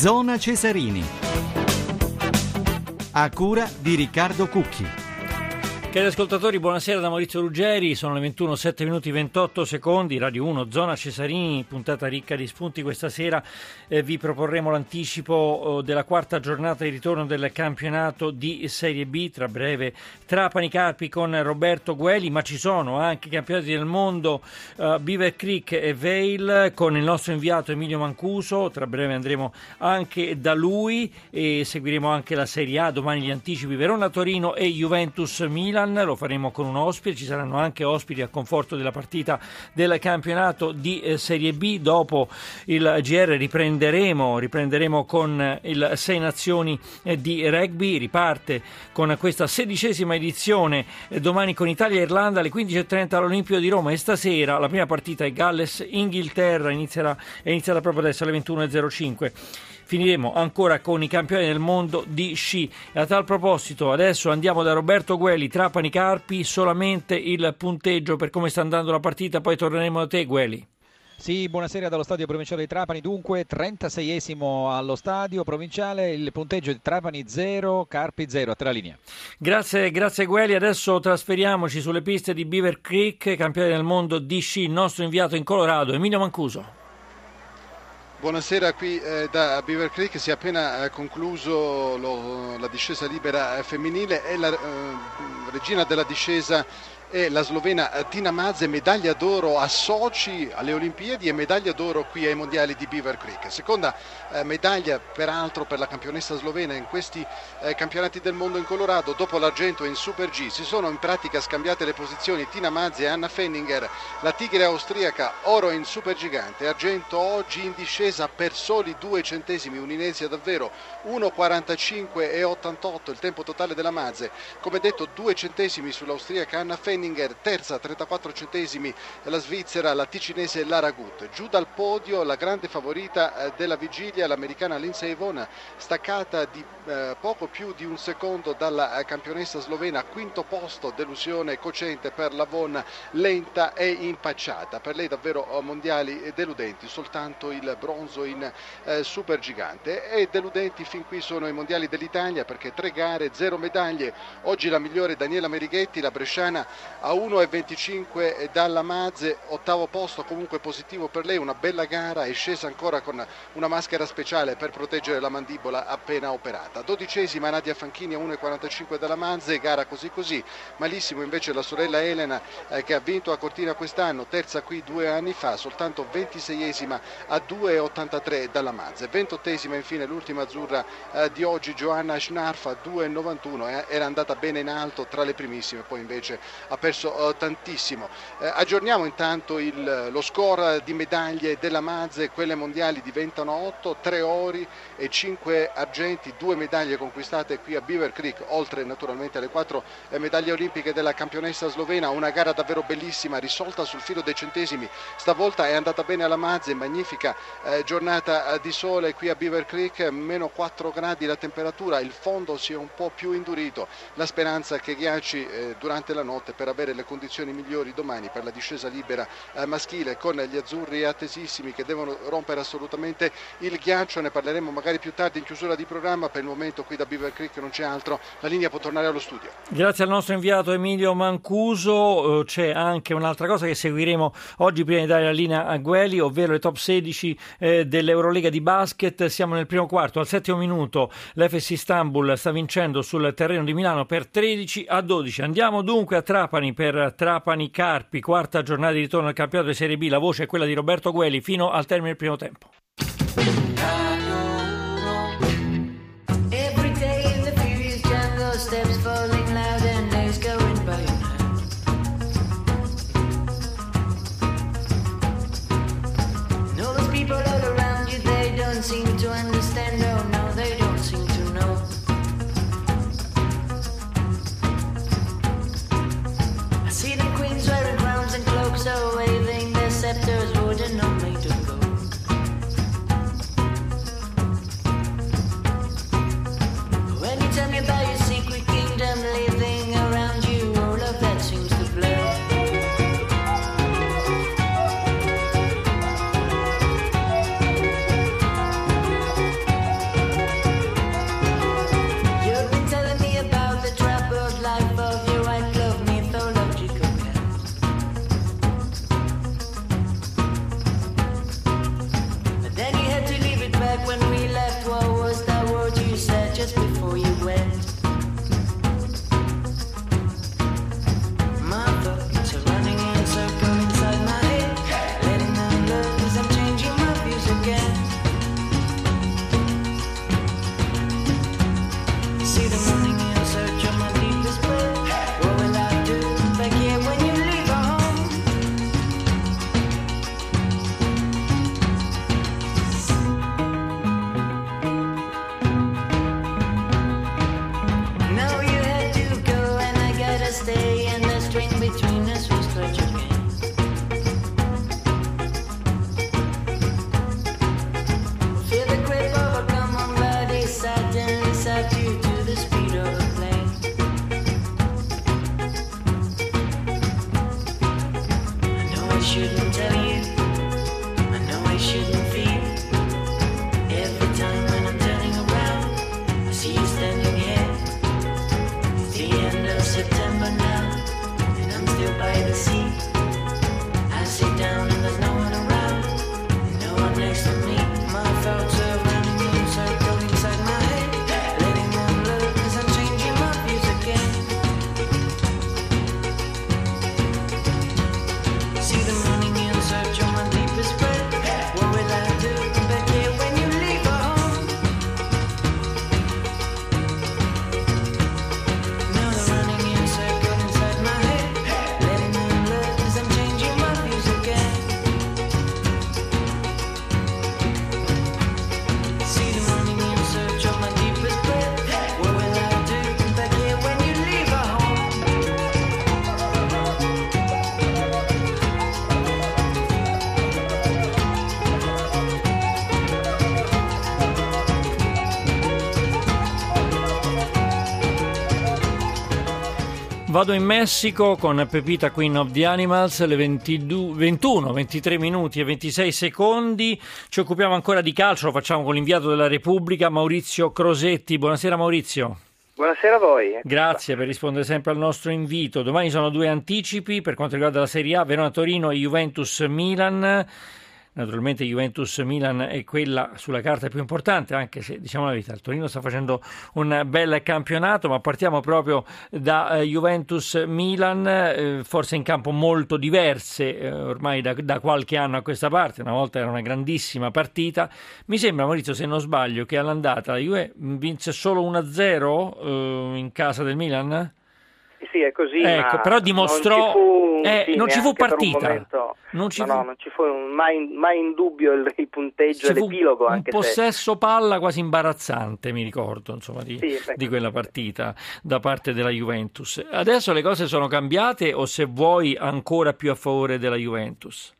Zona Cesarini. A cura di Riccardo Cucchi. Cari ascoltatori, buonasera da Maurizio Ruggeri, sono le 21, 7 minuti 28 secondi, Radio 1, Zona Cesarini, puntata ricca di spunti questa sera. Eh, vi proporremo l'anticipo oh, della quarta giornata di ritorno del campionato di Serie B, tra breve Trapani Carpi con Roberto Gueli, ma ci sono anche i campionati del mondo uh, Beaver Creek e Vale con il nostro inviato Emilio Mancuso, tra breve andremo anche da lui e seguiremo anche la Serie A, domani gli anticipi Verona-Torino e Juventus-Milan. Milan, lo faremo con un ospite, ci saranno anche ospiti a conforto della partita del campionato di eh, Serie B. Dopo il GR riprenderemo, riprenderemo con il Sei Nazioni eh, di rugby, riparte con questa sedicesima edizione eh, domani con Italia e Irlanda alle 15.30 all'Olimpio di Roma. E stasera la prima partita è Galles-Inghilterra, inizierà, è iniziata proprio adesso alle 21.05 finiremo ancora con i campioni del mondo di sci. E a tal proposito, adesso andiamo da Roberto Gueli, Trapani Carpi, solamente il punteggio per come sta andando la partita, poi torneremo da te Gueli. Sì, buonasera dallo stadio provinciale di Trapani, dunque 36esimo allo stadio provinciale, il punteggio di Trapani 0, Carpi 0, a la linea. Grazie, grazie Gueli, adesso trasferiamoci sulle piste di Beaver Creek, campione del mondo di sci, il nostro inviato in Colorado, Emilio Mancuso. Buonasera, qui eh, da Beaver Creek si è appena eh, concluso lo, la discesa libera eh, femminile. E la eh, regina della discesa e la slovena Tina Mazze, medaglia d'oro a Sochi alle Olimpiadi e medaglia d'oro qui ai mondiali di Beaver Creek. Seconda eh, medaglia peraltro per la campionessa slovena in questi eh, campionati del mondo in Colorado, dopo l'argento in Super G. Si sono in pratica scambiate le posizioni Tina Mazze e Anna Fenninger, la tigre austriaca, oro in Super Gigante, argento oggi in discesa per soli due centesimi, un'inezia davvero 1,45 e 88 il tempo totale della Mazze. Come detto due centesimi sull'austriaca Anna Fenninger Reininger, terza 34 centesimi la svizzera, la ticinese Lara Gut. Giù dal podio la grande favorita eh, della vigilia, l'americana Lindsay Vonn, staccata di eh, poco più di un secondo dalla eh, campionessa slovena, quinto posto, delusione cocente per la Vonn, lenta e impacciata. Per lei davvero mondiali deludenti, soltanto il bronzo in eh, super gigante. E deludenti fin qui sono i mondiali dell'Italia perché tre gare, zero medaglie. Oggi la migliore Daniela Merighetti, la bresciana a 1,25 dalla Mazze, ottavo posto comunque positivo per lei, una bella gara, è scesa ancora con una maschera speciale per proteggere la mandibola appena operata. Dodicesima Nadia Fanchini a 1,45 dalla Mazze, gara così così, malissimo invece la sorella Elena eh, che ha vinto a Cortina quest'anno, terza qui due anni fa, soltanto 26esima a 2,83 dalla Mazze, ventottesima infine l'ultima azzurra eh, di oggi Giovanna Schnarfa 2,91, eh, era andata bene in alto tra le primissime, poi invece ha perso uh, tantissimo. Eh, aggiorniamo intanto il, lo score di medaglie della Mazze, quelle mondiali diventano 8, 3 ori e 5 argenti, 2 medaglie conquistate qui a Beaver Creek, oltre naturalmente alle 4 eh, medaglie olimpiche della campionessa slovena, una gara davvero bellissima, risolta sul filo dei centesimi, stavolta è andata bene alla Mazze, magnifica eh, giornata eh, di sole qui a Beaver Creek, meno 4 gradi la temperatura, il fondo si è un po' più indurito, la speranza che ghiacci eh, durante la notte per avere le condizioni migliori domani per la discesa libera eh, maschile con gli azzurri attesissimi che devono rompere assolutamente il ghiaccio, ne parleremo magari più tardi in chiusura di programma, per il momento qui da Beaver Creek non c'è altro, la linea può tornare allo studio. Grazie al nostro inviato Emilio Mancuso, eh, c'è anche un'altra cosa che seguiremo oggi prima di dare la linea a Gueli, ovvero le top 16 eh, dell'Eurolega di basket, siamo nel primo quarto, al settimo minuto l'FS Istanbul sta vincendo sul terreno di Milano per 13 a 12, andiamo dunque a Trapani Trapani per Trapani Carpi, quarta giornata di ritorno al campionato di Serie B. La voce è quella di Roberto Gueli fino al termine del primo tempo. so waving the scepters. Vado in Messico con Pepita Queen of the Animals, le 22, 21, 23 minuti e 26 secondi. Ci occupiamo ancora di calcio, lo facciamo con l'inviato della Repubblica, Maurizio Crosetti. Buonasera Maurizio. Buonasera a voi. Grazie per rispondere sempre al nostro invito. Domani sono due anticipi per quanto riguarda la Serie A, Verona Torino e Juventus Milan. Naturalmente Juventus-Milan è quella sulla carta più importante, anche se diciamo la verità, il Torino sta facendo un bel campionato, ma partiamo proprio da eh, Juventus-Milan, eh, forse in campo molto diverse eh, ormai da, da, qualche anno a questa parte, una volta era una grandissima partita. Mi sembra, Maurizio, se non sbaglio, che all'andata la Juve vinse solo 1-0 eh, in casa del Milan? Sì, è così. Ecco, però dimostrò. Non ci fu, eh, non ci fu partita. Non ci no, fu... no, non ci fu mai, mai, in dubbio il, il punteggio ci l'epilogo. Un possesso se... palla quasi imbarazzante, mi ricordo, insomma, di, sì, di quella partita da parte della Juventus. Adesso le cose sono cambiate o se vuoi ancora più a favore della Juventus?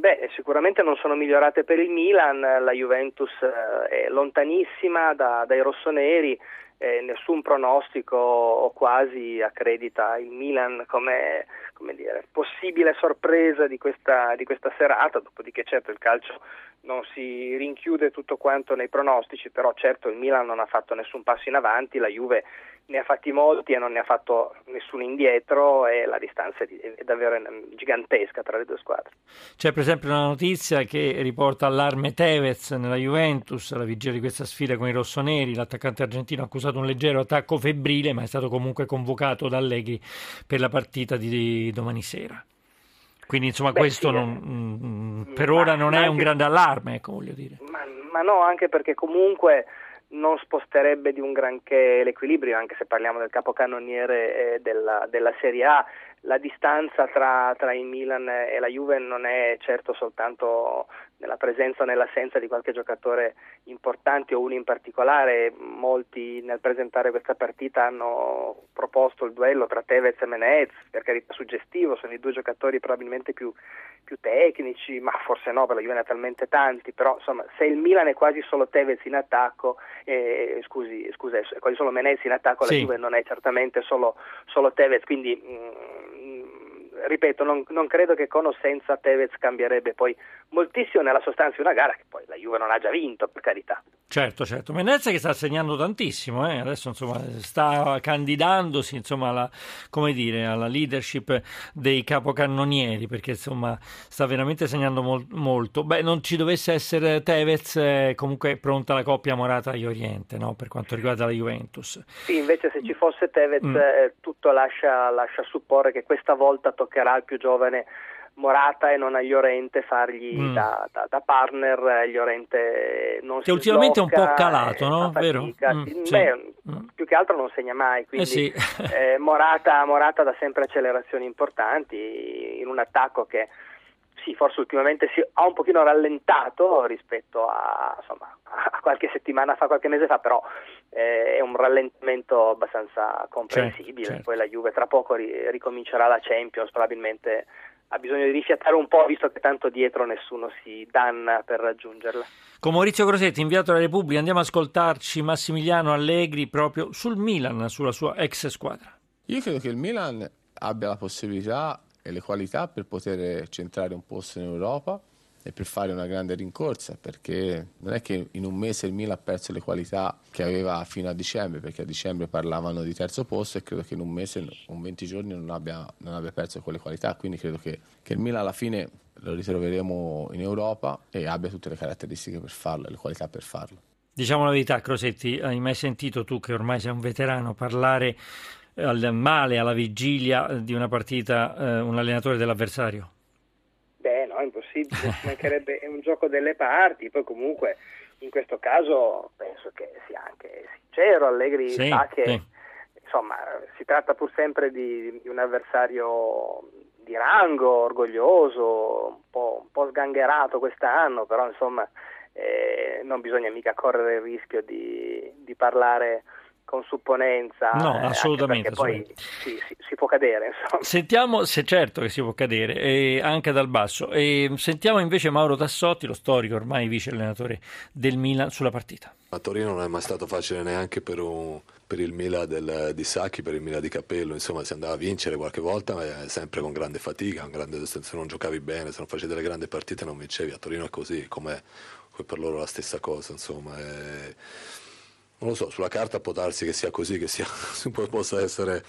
Beh, sicuramente non sono migliorate per il Milan, la Juventus eh, è lontanissima da, dai rossoneri eh, nessun pronostico o quasi accredita il Milan come, come dire, possibile sorpresa di questa, di questa serata, dopodiché certo il calcio non si rinchiude tutto quanto nei pronostici, però certo il Milan non ha fatto nessun passo in avanti, la Juve ne ha fatti molti e non ne ha fatto nessuno indietro e la distanza è davvero gigantesca tra le due squadre. C'è per esempio una notizia che riporta allarme Tevez nella Juventus, alla vigilia di questa sfida con i rossoneri, l'attaccante argentino ha accusato un leggero attacco febbrile ma è stato comunque convocato da Allegri per la partita di domani sera. Quindi insomma Beh, questo sì, non, mh, mm, mm, per ora non è un grande allarme, ecco, voglio dire. Ma, ma no, anche perché comunque non sposterebbe di un granché l'equilibrio, anche se parliamo del capocannoniere eh, della, della Serie A. La distanza tra, tra, il Milan e la Juve non è certo soltanto nella presenza o nell'assenza di qualche giocatore importante o uno in particolare. Molti nel presentare questa partita hanno proposto il duello tra Tevez e Menez, per carità suggestivo, sono i due giocatori probabilmente più, più tecnici, ma forse no, per la Juve ne ha talmente tanti, però insomma se il Milan è quasi solo Tevez in attacco, eh, scusi, scusa, è quasi solo Menez in attacco, sì. la Juve non è certamente solo, solo Tevez, quindi mh, mm, ripeto, non, non, credo che con o senza Tevez cambierebbe poi moltissimo nella sostanza di una gara che poi la Juve non ha già vinto, per carità. Certo, certo. Menez che sta segnando tantissimo, eh? adesso insomma, sta candidandosi insomma, alla, dire, alla, leadership dei capocannonieri perché insomma, sta veramente segnando mol- molto. Beh, non ci dovesse essere Tevez, eh, comunque è pronta la coppia Morata-Ioriente no? per quanto riguarda la Juventus. Sì, invece se ci fosse Tevez mm. eh, tutto lascia, lascia supporre che questa volta toccherà al più giovane Morata e non a Llorente fargli mm. da, da, da, partner Llorente non che ultimamente è un po' calato no? Vero? Mm, Beh, mm. più che altro non segna mai quindi eh sì. eh, Morata, Morata dà sempre accelerazioni importanti in un attacco che sì, forse ultimamente si ha un pochino rallentato rispetto a, insomma, a qualche settimana fa, qualche mese fa, però eh, è un rallentamento abbastanza comprensibile. Certo, certo. Poi la Juve tra poco ri- ricomincerà la Champions, probabilmente ha bisogno di rifiatare un po', visto che tanto dietro nessuno si danna per raggiungerla. Con Maurizio Crosetti, inviato alla Repubblica, andiamo a ascoltarci Massimiliano Allegri proprio sul Milan, sulla sua ex squadra. Io credo che il Milan abbia la possibilità e le qualità per poter centrare un posto in Europa e per fare una grande rincorsa perché non è che in un mese il Milan ha perso le qualità che aveva fino a dicembre perché a dicembre parlavano di terzo posto e credo che in un mese, un 20 giorni non abbia, non abbia perso quelle qualità quindi credo che, che, il Milan alla fine lo ritroveremo in Europa e abbia tutte le caratteristiche per farlo e le qualità per farlo. Diciamo la verità Crosetti, hai mai sentito tu che ormai sei un veterano parlare al male alla vigilia di una partita eh, un allenatore dell'avversario? Impossibile, ci mancherebbe, è un gioco delle parti, poi comunque in questo caso penso che sia anche sincero, Allegri sì, sa che sì. insomma si tratta pur sempre di, di, un avversario di rango, orgoglioso, un po', un po sgangherato quest'anno, però insomma eh, non bisogna mica correre il rischio di, di parlare con supponenza. No, assolutamente. poi si, si, si, può cadere. Insomma. Sentiamo, se certo che si può cadere, e anche dal basso. E sentiamo invece Mauro Tassotti, lo storico, ormai vice allenatore del Milan, sulla partita. A Torino non è mai stato facile neanche per, un, per il Milan del, di Sacchi, per il Milan di Capello. Insomma, si andava a vincere qualche volta, ma sempre con grande fatica. Con grande, se non giocavi bene, se non facevi delle grandi partite, non vincevi. A Torino è così, come per loro la stessa cosa. Insomma. E non lo so, sulla carta può darsi che sia così, che sia, possa essere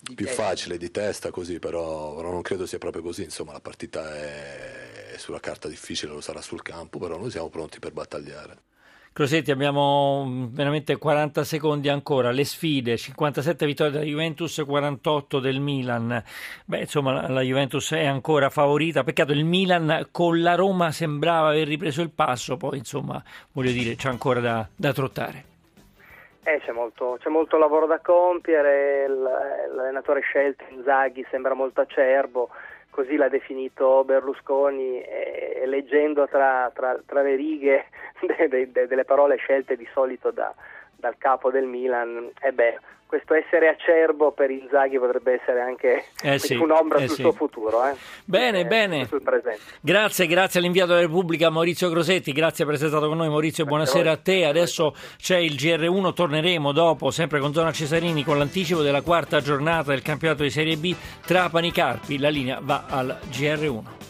di più testa. facile di testa così, però, però, non credo sia proprio così, insomma la partita è, è sulla carta difficile, lo sarà sul campo, però noi siamo pronti per battagliare. Crosetti, abbiamo mm, veramente 40 secondi ancora. Le sfide, 57 vittorie della Juventus, 48 del Milan. Beh, insomma, la Juventus è ancora favorita. Peccato, il Milan con la Roma sembrava aver ripreso il passo, poi insomma, voglio dire, c'è ancora da, da trottare. Eh, c'è, molto, c'è, molto, lavoro da compiere, l'allenatore scelto Inzaghi sembra molto acerbo, così l'ha definito Berlusconi e, leggendo tra, tra, tra le righe de, de, de, delle parole scelte di solito da, dal capo del Milan, e beh, questo essere acerbo per Inzaghi potrebbe essere anche eh sì, un'ombra eh sul sì. suo futuro. Eh? Bene, eh, bene. Grazie, grazie all'inviato della Repubblica Maurizio Grosetti, grazie per essere stato con noi Maurizio, buonasera a, a, te. Adesso c'è il GR1, torneremo dopo, sempre con Zona Cesarini, con l'anticipo della quarta giornata del campionato di Serie B Trapani Carpi. La linea va al GR1.